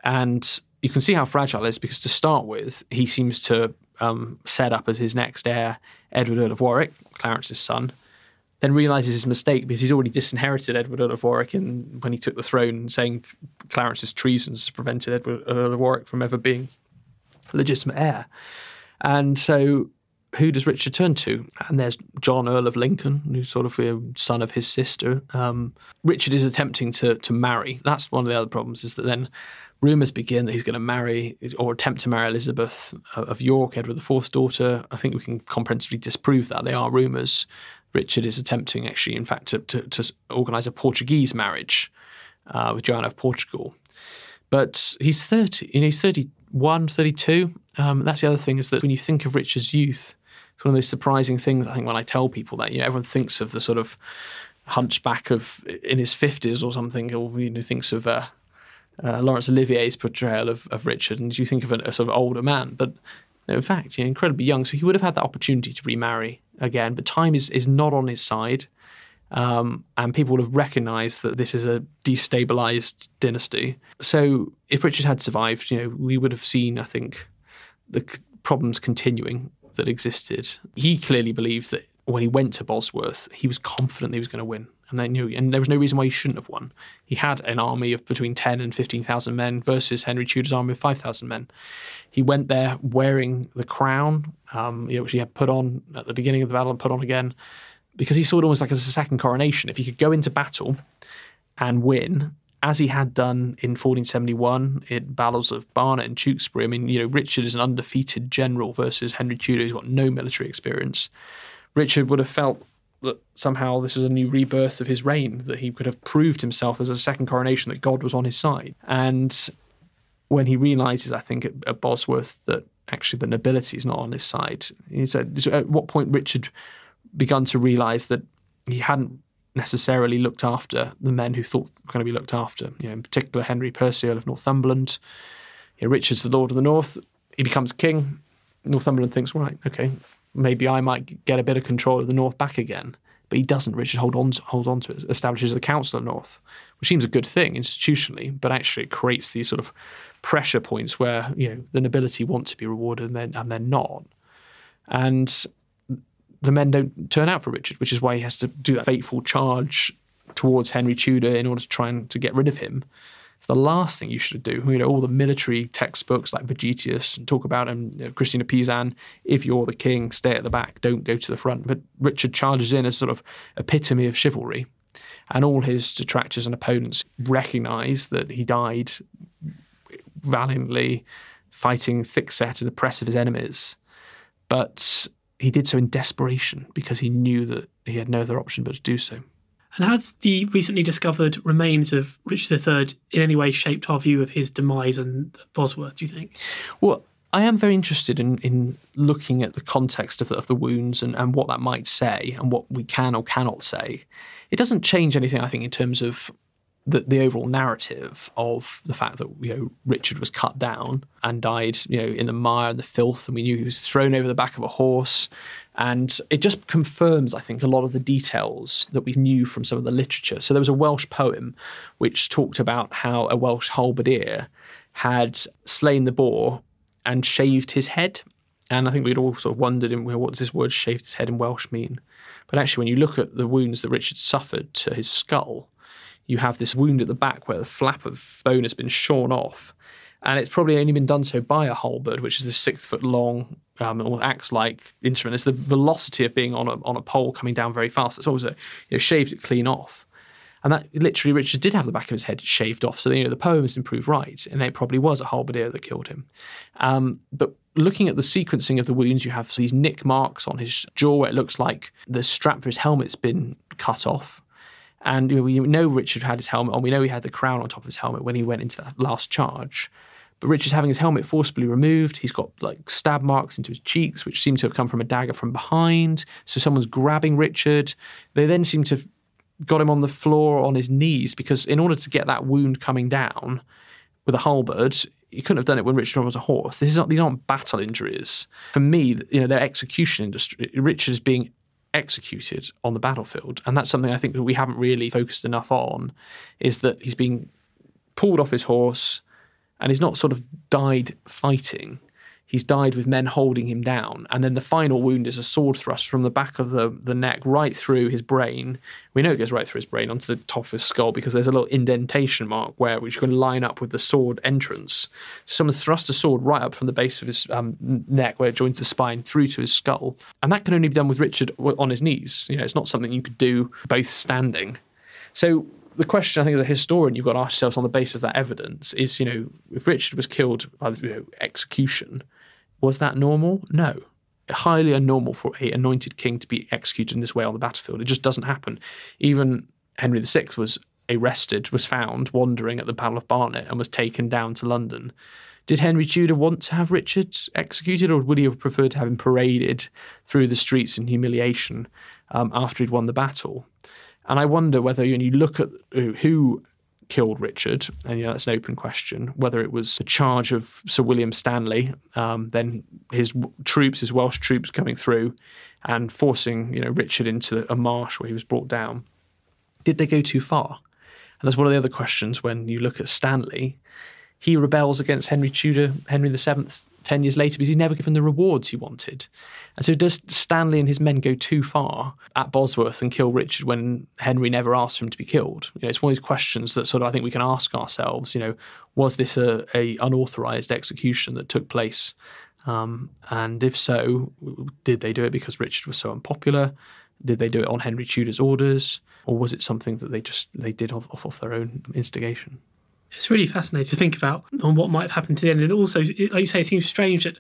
And you can see how fragile it is because to start with, he seems to um, set up as his next heir Edward Earl of Warwick, Clarence's son, then realizes his mistake because he's already disinherited Edward Earl of Warwick in, when he took the throne, saying Clarence's treasons prevented Edward Earl of Warwick from ever being legitimate heir. And so who does Richard turn to? And there's John Earl of Lincoln, who's sort of a son of his sister. Um, Richard is attempting to to marry. That's one of the other problems. Is that then rumours begin that he's going to marry or attempt to marry Elizabeth of York, Edward IV's daughter. I think we can comprehensively disprove that. They are rumours. Richard is attempting, actually, in fact, to, to, to organise a Portuguese marriage uh, with Joanna of Portugal. But he's 30, you know, he's 31, 32. Um, that's the other thing is that when you think of Richard's youth, it's one of those surprising things, I think, when I tell people that, you know, everyone thinks of the sort of hunchback of in his 50s or something, or, you know, thinks of uh, uh, Laurence Olivier's portrayal of, of Richard, and you think of a, a sort of older man, but in fact, know, incredibly young. So he would have had that opportunity to remarry again, but time is, is not on his side. Um, and people would have recognised that this is a destabilised dynasty. So if Richard had survived, you know, we would have seen, I think, the c- problems continuing that existed. He clearly believed that when he went to Bosworth, he was confident he was going to win and they knew, and there was no reason why he shouldn't have won. He had an army of between ten and fifteen thousand men versus Henry Tudor's army of five thousand men. He went there wearing the crown, um, you know, which he had put on at the beginning of the battle and put on again, because he saw it almost like as a second coronation. If he could go into battle and win, as he had done in 1471 in battles of Barnet and Tewkesbury. I mean, you know, Richard is an undefeated general versus Henry Tudor, who's got no military experience. Richard would have felt that somehow this was a new rebirth of his reign, that he could have proved himself as a second coronation, that God was on his side. And when he realizes, I think, at, at Bosworth, that actually the nobility is not on his side, he said, at what point Richard begun to realize that he hadn't necessarily looked after the men who thought were going to be looked after. You know, in particular, Henry Percy, Earl of Northumberland. You know, Richard's the Lord of the North. He becomes king. Northumberland thinks, right, okay, maybe I might get a bit of control of the North back again. But he doesn't. Richard hold on, to, hold on to it, establishes the Council of North, which seems a good thing institutionally, but actually it creates these sort of pressure points where you know the nobility want to be rewarded and they're, and they're not, and the men don't turn out for Richard, which is why he has to do that fateful charge towards Henry Tudor in order to try and to get rid of him. It's the last thing you should do. You know, all the military textbooks like Vegetius and talk about him, you know, Christina Pisan, if you're the king, stay at the back, don't go to the front. But Richard charges in as sort of epitome of chivalry. And all his detractors and opponents recognize that he died valiantly fighting thick set in the press of his enemies. But he did so in desperation because he knew that he had no other option but to do so. And have the recently discovered remains of Richard III in any way shaped our view of his demise and Bosworth, do you think? Well, I am very interested in, in looking at the context of the, of the wounds and, and what that might say and what we can or cannot say. It doesn't change anything, I think, in terms of the, the overall narrative of the fact that you know Richard was cut down and died you know in the mire and the filth, and we knew he was thrown over the back of a horse, and it just confirms, I think, a lot of the details that we knew from some of the literature. So there was a Welsh poem which talked about how a Welsh halberdier had slain the boar and shaved his head. And I think we'd all sort of wondered, in, well, what does this word shaved his head in Welsh mean? But actually, when you look at the wounds that Richard suffered to his skull, you have this wound at the back where the flap of bone has been shorn off. And it's probably only been done so by a halberd, which is this six foot long um, or axe like instrument. It's the velocity of being on a, on a pole coming down very fast. It's also you know, shaved it clean off. And that literally, Richard did have the back of his head shaved off. So, you know, the poem is improved right. And it probably was a halberdier that killed him. Um, but looking at the sequencing of the wounds, you have these nick marks on his jaw where it looks like the strap for his helmet's been cut off. And we know Richard had his helmet on. We know he had the crown on top of his helmet when he went into that last charge. But Richard's having his helmet forcibly removed. He's got like stab marks into his cheeks, which seem to have come from a dagger from behind. So someone's grabbing Richard. They then seem to have got him on the floor on his knees because in order to get that wound coming down with a halberd, you couldn't have done it when Richard was a horse. This is not, these aren't battle injuries. For me, you know, they're execution industry. Richard is being executed on the battlefield. And that's something I think that we haven't really focused enough on is that he's being pulled off his horse and he's not sort of died fighting. He's died with men holding him down. And then the final wound is a sword thrust from the back of the, the neck right through his brain. We know it goes right through his brain onto the top of his skull because there's a little indentation mark where which can line up with the sword entrance. Someone thrust a sword right up from the base of his um, neck where it joins the spine through to his skull. And that can only be done with Richard on his knees. You know, it's not something you could do both standing. So the question I think as a historian you've got to ask yourselves on the basis of that evidence is, you know, if Richard was killed by you know, execution, was that normal? No. Highly unnormal for a anointed king to be executed in this way on the battlefield. It just doesn't happen. Even Henry VI was arrested, was found wandering at the Battle of Barnet and was taken down to London. Did Henry Tudor want to have Richard executed, or would he have preferred to have him paraded through the streets in humiliation um, after he'd won the battle? And I wonder whether when you look at who killed Richard, and you know, that's an open question, whether it was the charge of Sir William Stanley, um, then his troops, his Welsh troops coming through and forcing you know Richard into a marsh where he was brought down. Did they go too far? And that's one of the other questions when you look at Stanley. He rebels against Henry Tudor, Henry VII, 10 years later because he's never given the rewards he wanted. And so, does Stanley and his men go too far at Bosworth and kill Richard when Henry never asked for him to be killed? You know, it's one of these questions that sort of I think we can ask ourselves. You know, was this a, a unauthorized execution that took place? Um, and if so, did they do it because Richard was so unpopular? Did they do it on Henry Tudor's orders, or was it something that they just they did off, off, off their own instigation? It's really fascinating to think about on what might have happened to the end. And also, like you say, it seems strange that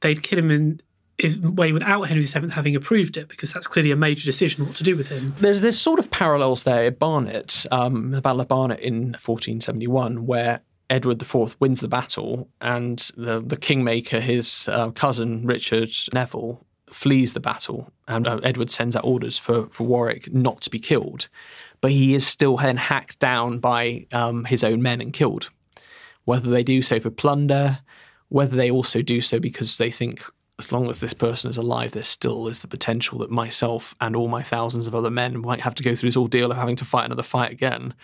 they'd kill him in his way without Henry VII having approved it, because that's clearly a major decision what to do with him. There's there's sort of parallels there at Barnet, um, the Battle of Barnet in 1471, where Edward IV wins the battle, and the the kingmaker, his uh, cousin Richard Neville, flees the battle, and uh, Edward sends out orders for for Warwick not to be killed but he is still then hacked down by um, his own men and killed. Whether they do so for plunder, whether they also do so because they think as long as this person is alive, there still is the potential that myself and all my thousands of other men might have to go through this ordeal of having to fight another fight again.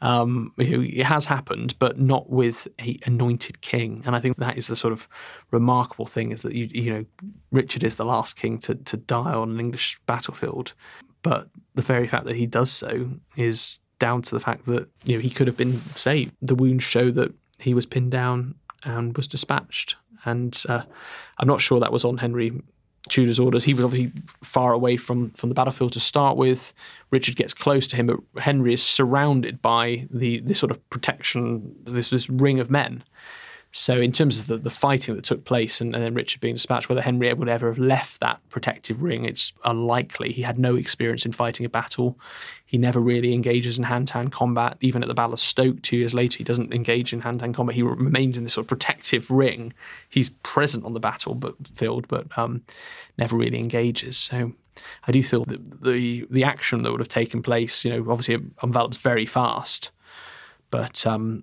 Um, it has happened, but not with a anointed king. And I think that is the sort of remarkable thing is that you you know Richard is the last king to to die on an English battlefield, but the very fact that he does so is down to the fact that you know he could have been saved. The wounds show that he was pinned down and was dispatched. And uh, I'm not sure that was on Henry Tudor's orders. He was obviously far away from from the battlefield to start with. Richard gets close to him, but Henry is surrounded by the this sort of protection, this this ring of men. So, in terms of the, the fighting that took place and, and then Richard being dispatched, whether Henry would ever have left that protective ring, it's unlikely. He had no experience in fighting a battle. He never really engages in hand to hand combat. Even at the Battle of Stoke two years later, he doesn't engage in hand to hand combat. He remains in this sort of protective ring. He's present on the battlefield, but field, but um, never really engages. So, I do feel that the the action that would have taken place, you know, obviously it envelops very fast, but um,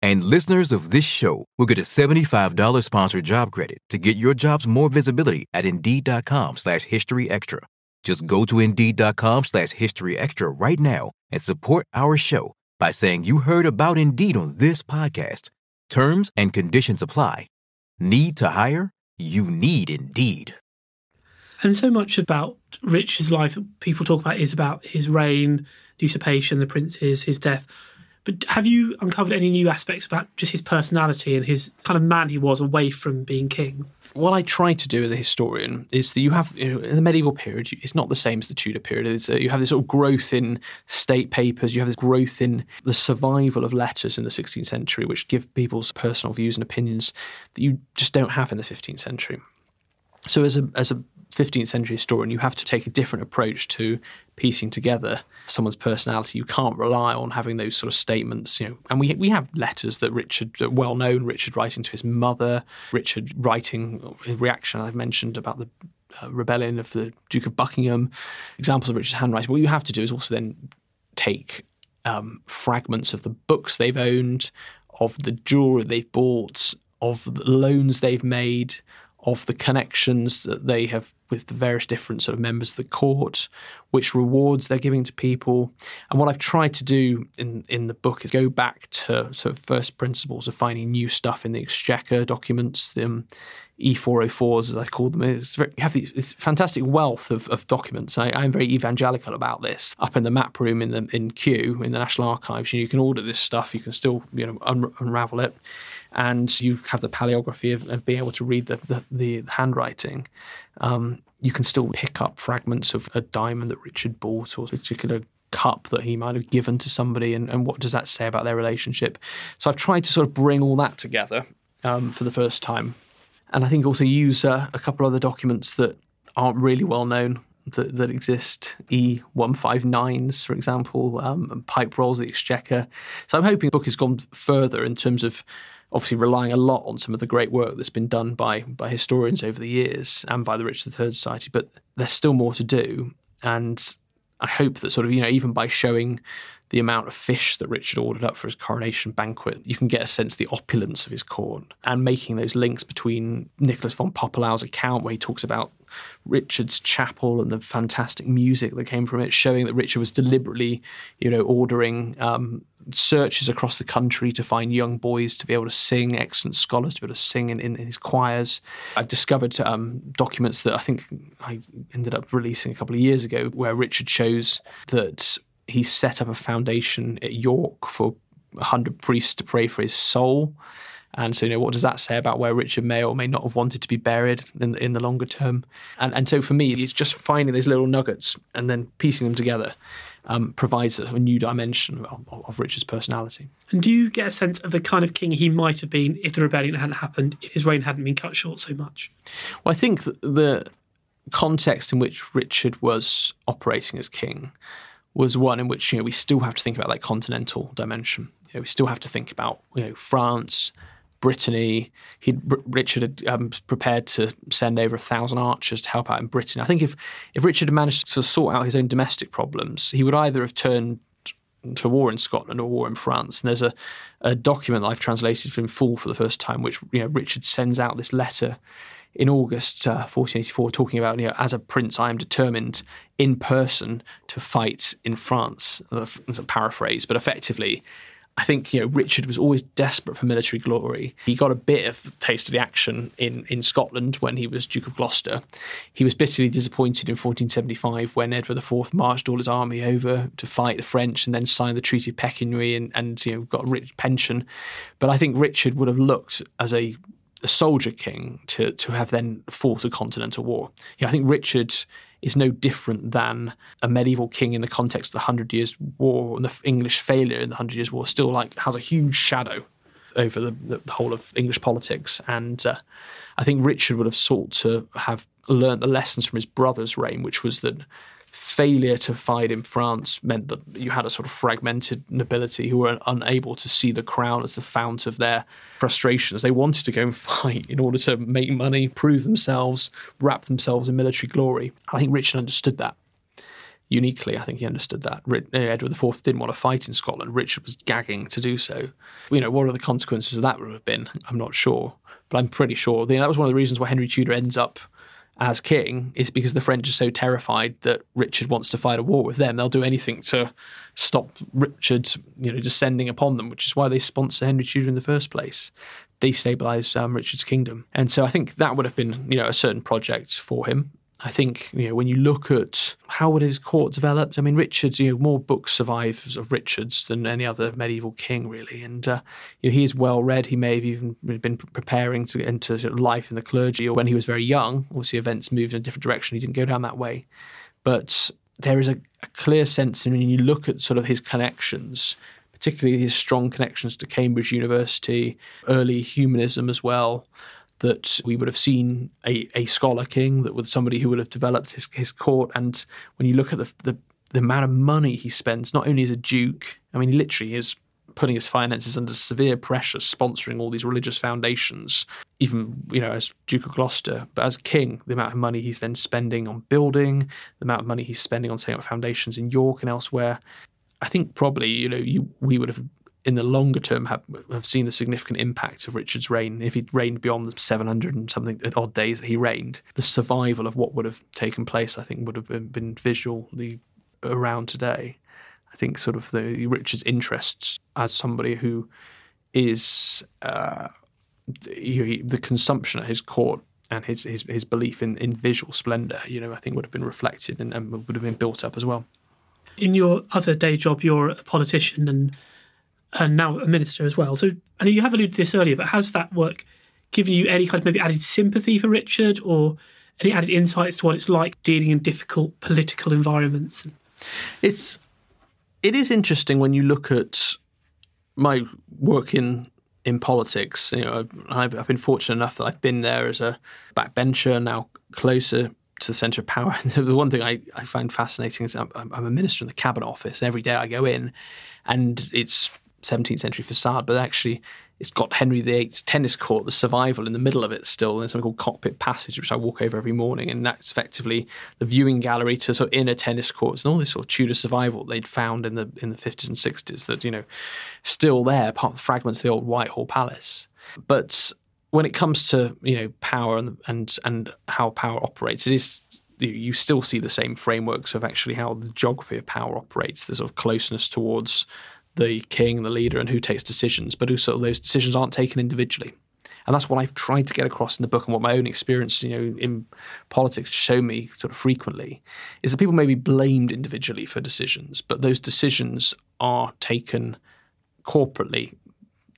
And listeners of this show will get a $75 sponsored job credit to get your jobs more visibility at Indeed.com slash History Extra. Just go to Indeed.com slash History Extra right now and support our show by saying you heard about Indeed on this podcast. Terms and conditions apply. Need to hire? You need Indeed. And so much about Richard's life that people talk about is about his reign, usurpation, the princes, his death. But have you uncovered any new aspects about just his personality and his kind of man he was away from being king? What I try to do as a historian is that you have you know, in the medieval period, it's not the same as the Tudor period. Uh, you have this sort of growth in state papers, you have this growth in the survival of letters in the 16th century, which give people's personal views and opinions that you just don't have in the 15th century. So, as a as a 15th century historian, you have to take a different approach to piecing together someone's personality. You can't rely on having those sort of statements, you know. And we we have letters that Richard, well known, Richard writing to his mother, Richard writing in reaction. I've mentioned about the uh, rebellion of the Duke of Buckingham, examples of Richard's handwriting. What you have to do is also then take um, fragments of the books they've owned, of the jewelry they've bought, of the loans they've made, of the connections that they have with the various different sort of members of the court, which rewards they're giving to people. And what I've tried to do in, in the book is go back to sort of first principles of finding new stuff in the exchequer documents, the um, E404s, as I call them. It's very, this fantastic wealth of, of documents. I, am very evangelical about this. Up in the map room in the in Kew in the National Archives, you, know, you can order this stuff. You can still you know un- unravel it and you have the paleography of, of being able to read the, the, the handwriting, um, you can still pick up fragments of a diamond that Richard bought or a particular cup that he might have given to somebody, and, and what does that say about their relationship? So I've tried to sort of bring all that together um, for the first time. And I think also use uh, a couple of other documents that aren't really well known that, that exist, E159s, for example, um, pipe rolls, at the exchequer. So I'm hoping the book has gone further in terms of obviously relying a lot on some of the great work that's been done by by historians over the years and by the Richard III Society, but there's still more to do. And I hope that sort of, you know, even by showing the amount of fish that Richard ordered up for his coronation banquet, you can get a sense of the opulence of his court and making those links between Nicholas von Poppelau's account, where he talks about Richard's chapel and the fantastic music that came from it, showing that Richard was deliberately, you know, ordering um, searches across the country to find young boys to be able to sing, excellent scholars to be able to sing in, in, in his choirs. I've discovered um, documents that I think I ended up releasing a couple of years ago where Richard shows that he set up a foundation at York for 100 priests to pray for his soul. And so, you know, what does that say about where Richard may or may not have wanted to be buried in the, in the longer term? And, and so for me, it's just finding those little nuggets and then piecing them together um, provides a new dimension of, of, Richard's personality. And do you get a sense of the kind of king he might have been if the rebellion hadn't happened, if his reign hadn't been cut short so much? Well, I think the context in which Richard was operating as king was one in which you know we still have to think about that continental dimension. You know, we still have to think about you know France, Brittany. He Richard had um, prepared to send over a thousand archers to help out in Britain. I think if if Richard had managed to sort out his own domestic problems, he would either have turned to war in Scotland or war in France. And there's a, a document that I've translated in full for the first time, which you know Richard sends out this letter in August uh, 1484, talking about, you know, as a prince, I am determined in person to fight in France. That's a paraphrase, but effectively, I think you know Richard was always desperate for military glory. He got a bit of taste of the action in, in Scotland when he was Duke of Gloucester. He was bitterly disappointed in 1475 when Edward IV marched all his army over to fight the French and then signed the Treaty of Picquigny and, and you know got a rich pension. But I think Richard would have looked as a a soldier king to to have then fought a continental war. Yeah, I think Richard is no different than a medieval king in the context of the Hundred Years' War and the English failure in the Hundred Years' War. Still, like has a huge shadow over the, the, the whole of English politics, and uh, I think Richard would have sought to have learnt the lessons from his brother's reign, which was that failure to fight in France meant that you had a sort of fragmented nobility who were unable to see the crown as the fount of their frustrations. They wanted to go and <laughs> fight in order to make money, prove themselves, wrap themselves in military glory. I think Richard understood that uniquely. I think he understood that. Uh, Edward IV didn't want to fight in Scotland. Richard was gagging to do so. You know, what are the consequences of that would have been? I'm not sure. But I'm pretty sure. that was one of the reasons why Henry Tudor ends up as king is because the French are so terrified that Richard wants to fight a war with them. They'll do anything to stop Richard, you know, descending upon them, which is why they sponsor Henry Tudor in the first place, destabilize um, Richard's kingdom. And so I think that would have been, you know, a certain project for him. I think you know when you look at how his court developed. I mean, Richard, you know, more books survive of Richard's than any other medieval king, really. And uh, you know, he is well read. He may have even been preparing to enter life in the clergy, or when he was very young. Obviously, events moved in a different direction. He didn't go down that way, but there is a, a clear sense, and when you look at sort of his connections, particularly his strong connections to Cambridge University, early humanism as well that we would have seen a, a scholar king, that was somebody who would have developed his, his court. And when you look at the, the, the amount of money he spends, not only as a duke, I mean, literally is putting his finances under severe pressure, sponsoring all these religious foundations, even you know as Duke of Gloucester. But as king, the amount of money he's then spending on building, the amount of money he's spending on setting up foundations in York and elsewhere, I think probably you know you we would have in the longer term have, have seen the significant impact of Richard's reign. If he'd reigned beyond the 700 and something odd days that he reigned, the survival of what would have taken place, I think, would have been, visually around today. I think sort of the Richard's interests as somebody who is uh, he, the consumption at his court and his, his, his belief in, in visual splendour, you know, I think would have been reflected and, and would have been built up as well. In your other day job, you're a politician and and now a minister as well. So, I know you have alluded to this earlier, but has that work given you any kind of maybe added sympathy for Richard or any added insights to what it's like dealing in difficult political environments? It's it is interesting when you look at my work in in politics. You know, I've, I've been fortunate enough that I've been there as a backbencher, now closer to the centre of power. <laughs> the one thing I, I find fascinating is I'm, I'm, a minister in the cabinet office. Every day I go in, and it's 17th century facade, but actually it's got Henry VIII's tennis court, the survival in the middle of it still, and something called Cockpit Passage, which I walk over every morning, and that's effectively the viewing gallery to sort of inner tennis courts and all this sort of Tudor survival they'd found in the in the 50s and 60s that you know still there, part of the fragments of the old Whitehall Palace. But when it comes to you know power and and and how power operates, it is you still see the same frameworks of actually how the geography of power operates, the sort of closeness towards the king, the leader, and who takes decisions, but also those decisions aren't taken individually. And that's what I've tried to get across in the book and what my own experience, you know, in politics show me sort of frequently is that people may be blamed individually for decisions, but those decisions are taken corporately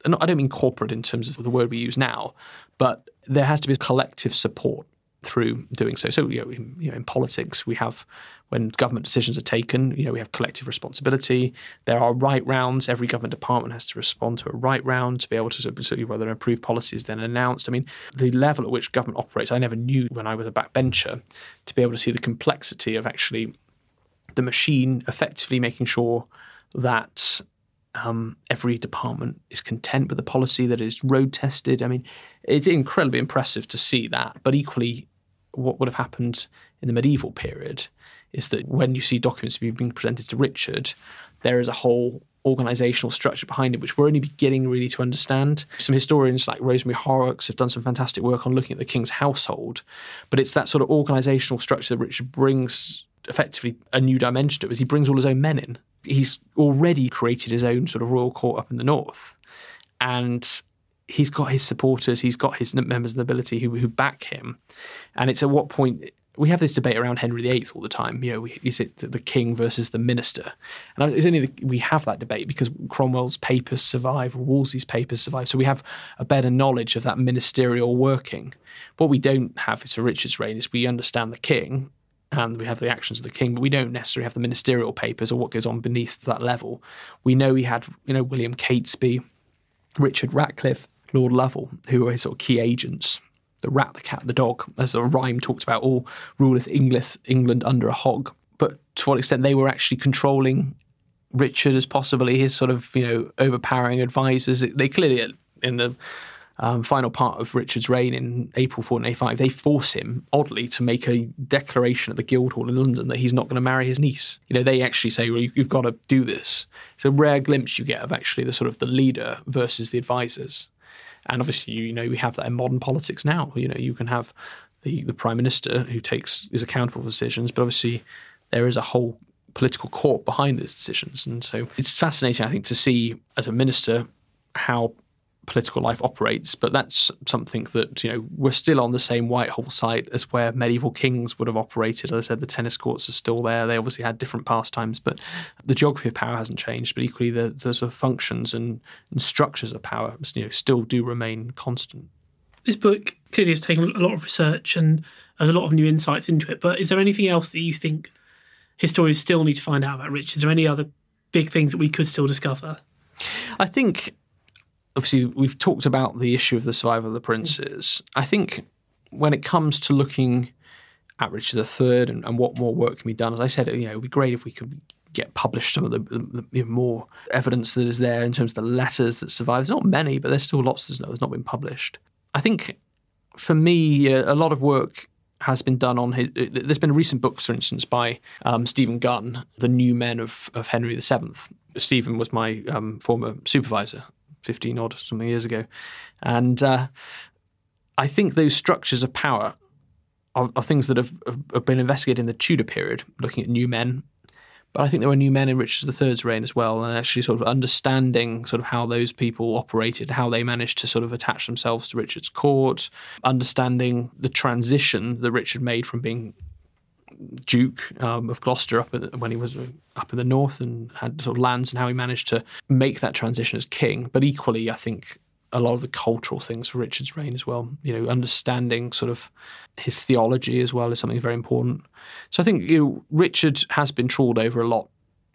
I don't mean corporate in terms of the word we use now, but there has to be collective support through doing so. So, you know, in, you know, in politics, we have when government decisions are taken, you know, we have collective responsibility. There are write rounds. Every government department has to respond to a write round to be able to of whether an approved policy is then announced. I mean, the level at which government operates, I never knew when I was a backbencher to be able to see the complexity of actually the machine effectively making sure that um, every department is content with the policy that is road tested. I mean, it's incredibly impressive to see that. But equally, what would have happened in the medieval period is that when you see documents being presented to Richard, there is a whole organizational structure behind it, which we're only beginning really to understand. Some historians like Rosemary Horrox have done some fantastic work on looking at the king's household, but it's that sort of organizational structure that Richard brings effectively a new dimension to it, as he brings all his own men in he's already created his own sort of royal court up in the north, and he's got his supporters, he's got his members of the nobility who who back him, and it's at what point we have this debate around Henry VIII all the time. You know, is it the king versus the minister? And it's only the, we have that debate because Cromwell's papers survive, Wolsey's papers survive, so we have a better knowledge of that ministerial working. What we don't have is for Richard's reign is we understand the king and we have the actions of the king, but we don't necessarily have the ministerial papers or what goes on beneath that level. We know he had, you know, William Catesby, Richard Ratcliffe, Lord Lovell, who were his sort of key agents. The rat, the cat, the dog, as a rhyme talks about, all ruleth England, England under a hog. But to what extent they were actually controlling Richard as possibly his sort of, you know, overpowering advisors. They clearly, in the um, final part of Richard's reign in April 1485, they force him, oddly, to make a declaration at the Guildhall in London that he's not going to marry his niece. You know, they actually say, well, you've got to do this. It's a rare glimpse you get of actually the sort of the leader versus the advisors. And obviously, you know, we have that in modern politics now. You know, you can have the, the prime minister who takes is accountable for decisions, but obviously there is a whole political court behind those decisions. And so it's fascinating, I think, to see as a minister how political life operates, but that's something that you know we're still on the same Whitehall site as where medieval kings would have operated. As I said, the tennis courts are still there. They obviously had different pastimes, but the geography of power hasn't changed. But equally, the, the sort of functions and, and structures of power, you know, still do remain constant. This book clearly has taken a lot of research and has a lot of new insights into it. But is there anything else that you think historians still need to find out about Richard? Is there any other big things that we could still discover? I think obviously we've talked about the issue of the survival of the princes. I think when it comes to looking at Richard III and, and what more work can be done, as I said, you know, it would be great if we could get published some of the, the, the, more evidence that is there in terms of the letters that survive. There's not many, but there's still lots that's not been published. I think for me, uh, a lot of work has been done on his. Uh, there's been recent books, for instance, by um, Stephen Gunn, The New Men of, of Henry VII. Stephen was my um, former supervisor 15 odd something years ago. And uh, I think those structures of power are, are things that have, have, been investigated in the Tudor period, looking at new men. But I think there were new men in Richard III's reign as well, and actually sort of understanding sort of how those people operated, how they managed to sort of attach themselves to Richard's court, understanding the transition that Richard made from being Duke um, of Gloucester up when he was up in the north and had sort of lands and how he managed to make that transition as king. But equally, I think a lot of the cultural things for Richard's reign as well. You know, understanding sort of his theology as well is something very important. So I think you know Richard has been trawled over a lot,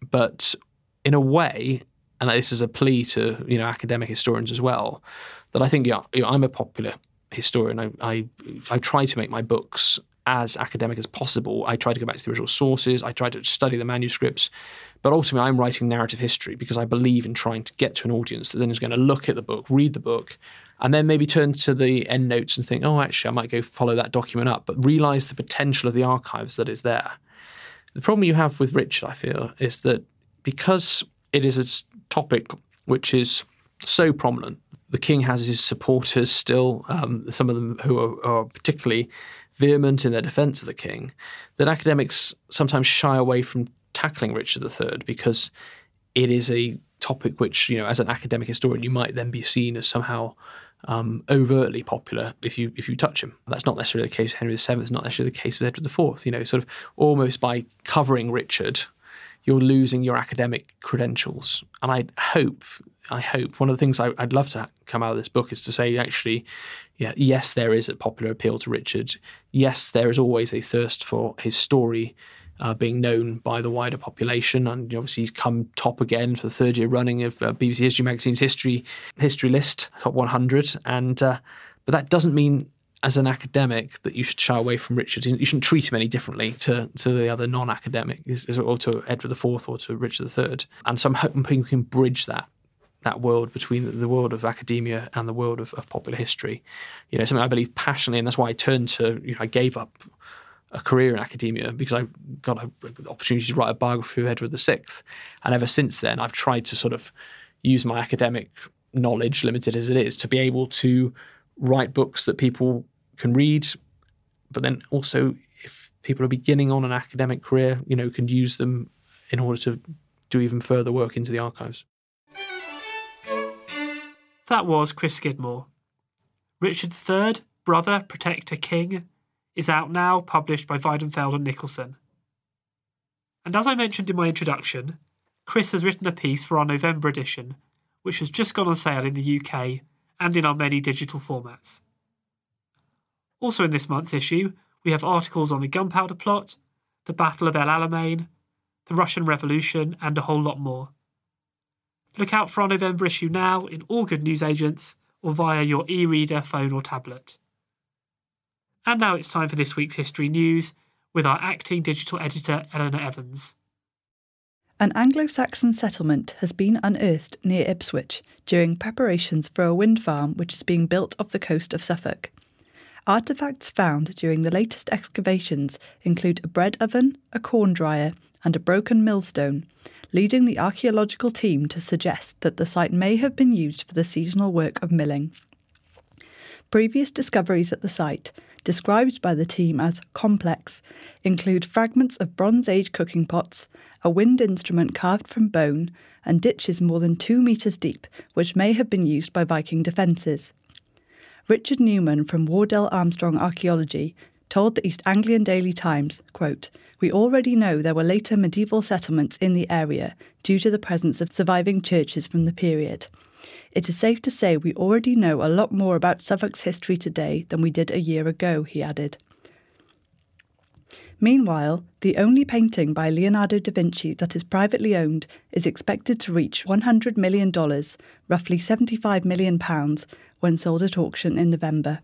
but in a way, and this is a plea to you know academic historians as well, that I think yeah, you know, I'm a popular historian. I, I I try to make my books as academic as possible. I try to go back to the original sources. I try to study the manuscripts. But ultimately, I'm writing narrative history because I believe in trying to get to an audience that then is going to look at the book, read the book, and then maybe turn to the end notes and think, oh, actually, I might go follow that document up, but realize the potential of the archives that is there. The problem you have with Richard, I feel, is that because it is a topic which is so prominent, the king has his supporters still, um, some of them who are, are particularly vehement in their defense of the king, that academics sometimes shy away from tackling Richard III because it is a topic which, you know, as an academic historian, you might then be seen as somehow um, overtly popular if you if you touch him. That's not necessarily the case with Henry VII. It's not necessarily the case with Edward IV. You know, sort of almost by covering Richard, you're losing your academic credentials. And I hope, I hope one of the things I, would love to come out of this book is to say, actually, yeah, yes, there is a popular appeal to Richard. Yes, there is always a thirst for his story uh, being known by the wider population. And obviously, he's come top again for the third year running of uh, BBC History Magazine's history history list, top 100. And uh, but that doesn't mean as an academic that you should shy away from Richard. You shouldn't treat him any differently to, to the other non-academic, or to Edward IV or to Richard III. And so I'm hoping we can bridge that that world between the world of academia and the world of, of popular history. You know, something I believe passionately, and that's why I turned to. You know, I gave up a career in academia because I got an opportunity to write a biography of Edward VI, and ever since then I've tried to sort of use my academic knowledge, limited as it is, to be able to write books that people can read, but then also if people are beginning on an academic career, you know, can use them in order to do even further work into the archives. That was Chris Skidmore. Richard III, Brother, Protector, King, is out now, published by Weidenfeld and Nicolson. And as I mentioned in my introduction, Chris has written a piece for our November edition, which has just gone on sale in the UK and in our many digital formats. Also, in this month's issue, we have articles on the gunpowder plot, the Battle of El Alamein, the Russian Revolution, and a whole lot more. Look out for our November issue now in all good newsagents or via your e reader, phone, or tablet. And now it's time for this week's history news with our acting digital editor, Elinor Evans. An Anglo Saxon settlement has been unearthed near Ipswich during preparations for a wind farm which is being built off the coast of Suffolk. Artefacts found during the latest excavations include a bread oven, a corn dryer, and a broken millstone, leading the archaeological team to suggest that the site may have been used for the seasonal work of milling. Previous discoveries at the site, described by the team as complex, include fragments of Bronze Age cooking pots, a wind instrument carved from bone, and ditches more than two metres deep, which may have been used by Viking defences. Richard Newman from Wardell Armstrong Archaeology told the East Anglian Daily Times, quote, We already know there were later medieval settlements in the area due to the presence of surviving churches from the period. It is safe to say we already know a lot more about Suffolk's history today than we did a year ago, he added. Meanwhile, the only painting by Leonardo da Vinci that is privately owned is expected to reach $100 million, roughly £75 million, when sold at auction in November.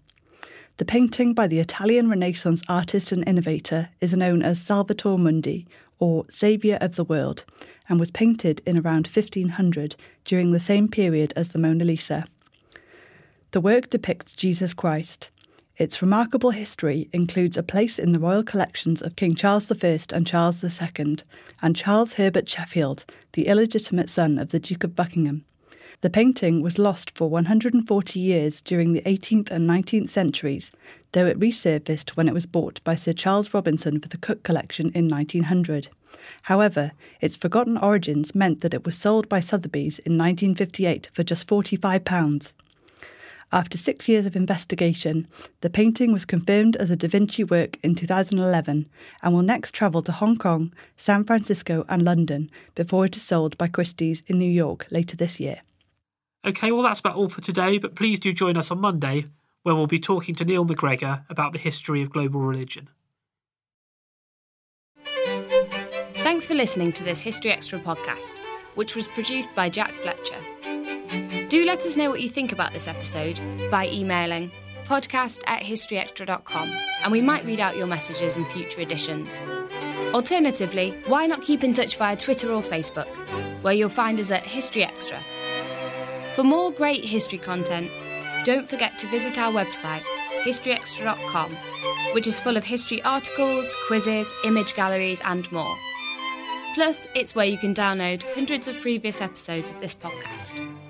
The painting by the Italian Renaissance artist and innovator is known as Salvator Mundi, or Saviour of the World, and was painted in around 1500 during the same period as the Mona Lisa. The work depicts Jesus Christ. Its remarkable history includes a place in the royal collections of King Charles I and Charles II, and Charles Herbert Sheffield, the illegitimate son of the Duke of Buckingham. The painting was lost for 140 years during the 18th and 19th centuries, though it resurfaced when it was bought by Sir Charles Robinson for the Cook Collection in 1900. However, its forgotten origins meant that it was sold by Sotheby's in 1958 for just £45. After six years of investigation, the painting was confirmed as a Da Vinci work in 2011 and will next travel to Hong Kong, San Francisco, and London before it is sold by Christie's in New York later this year. Okay, well, that's about all for today, but please do join us on Monday when we'll be talking to Neil MacGregor about the history of global religion. Thanks for listening to this History Extra podcast, which was produced by Jack Fletcher. Do let us know what you think about this episode by emailing podcast at historyextra.com and we might read out your messages in future editions. Alternatively, why not keep in touch via Twitter or Facebook, where you'll find us at History Extra. For more great history content, don't forget to visit our website, historyextra.com, which is full of history articles, quizzes, image galleries, and more. Plus, it's where you can download hundreds of previous episodes of this podcast.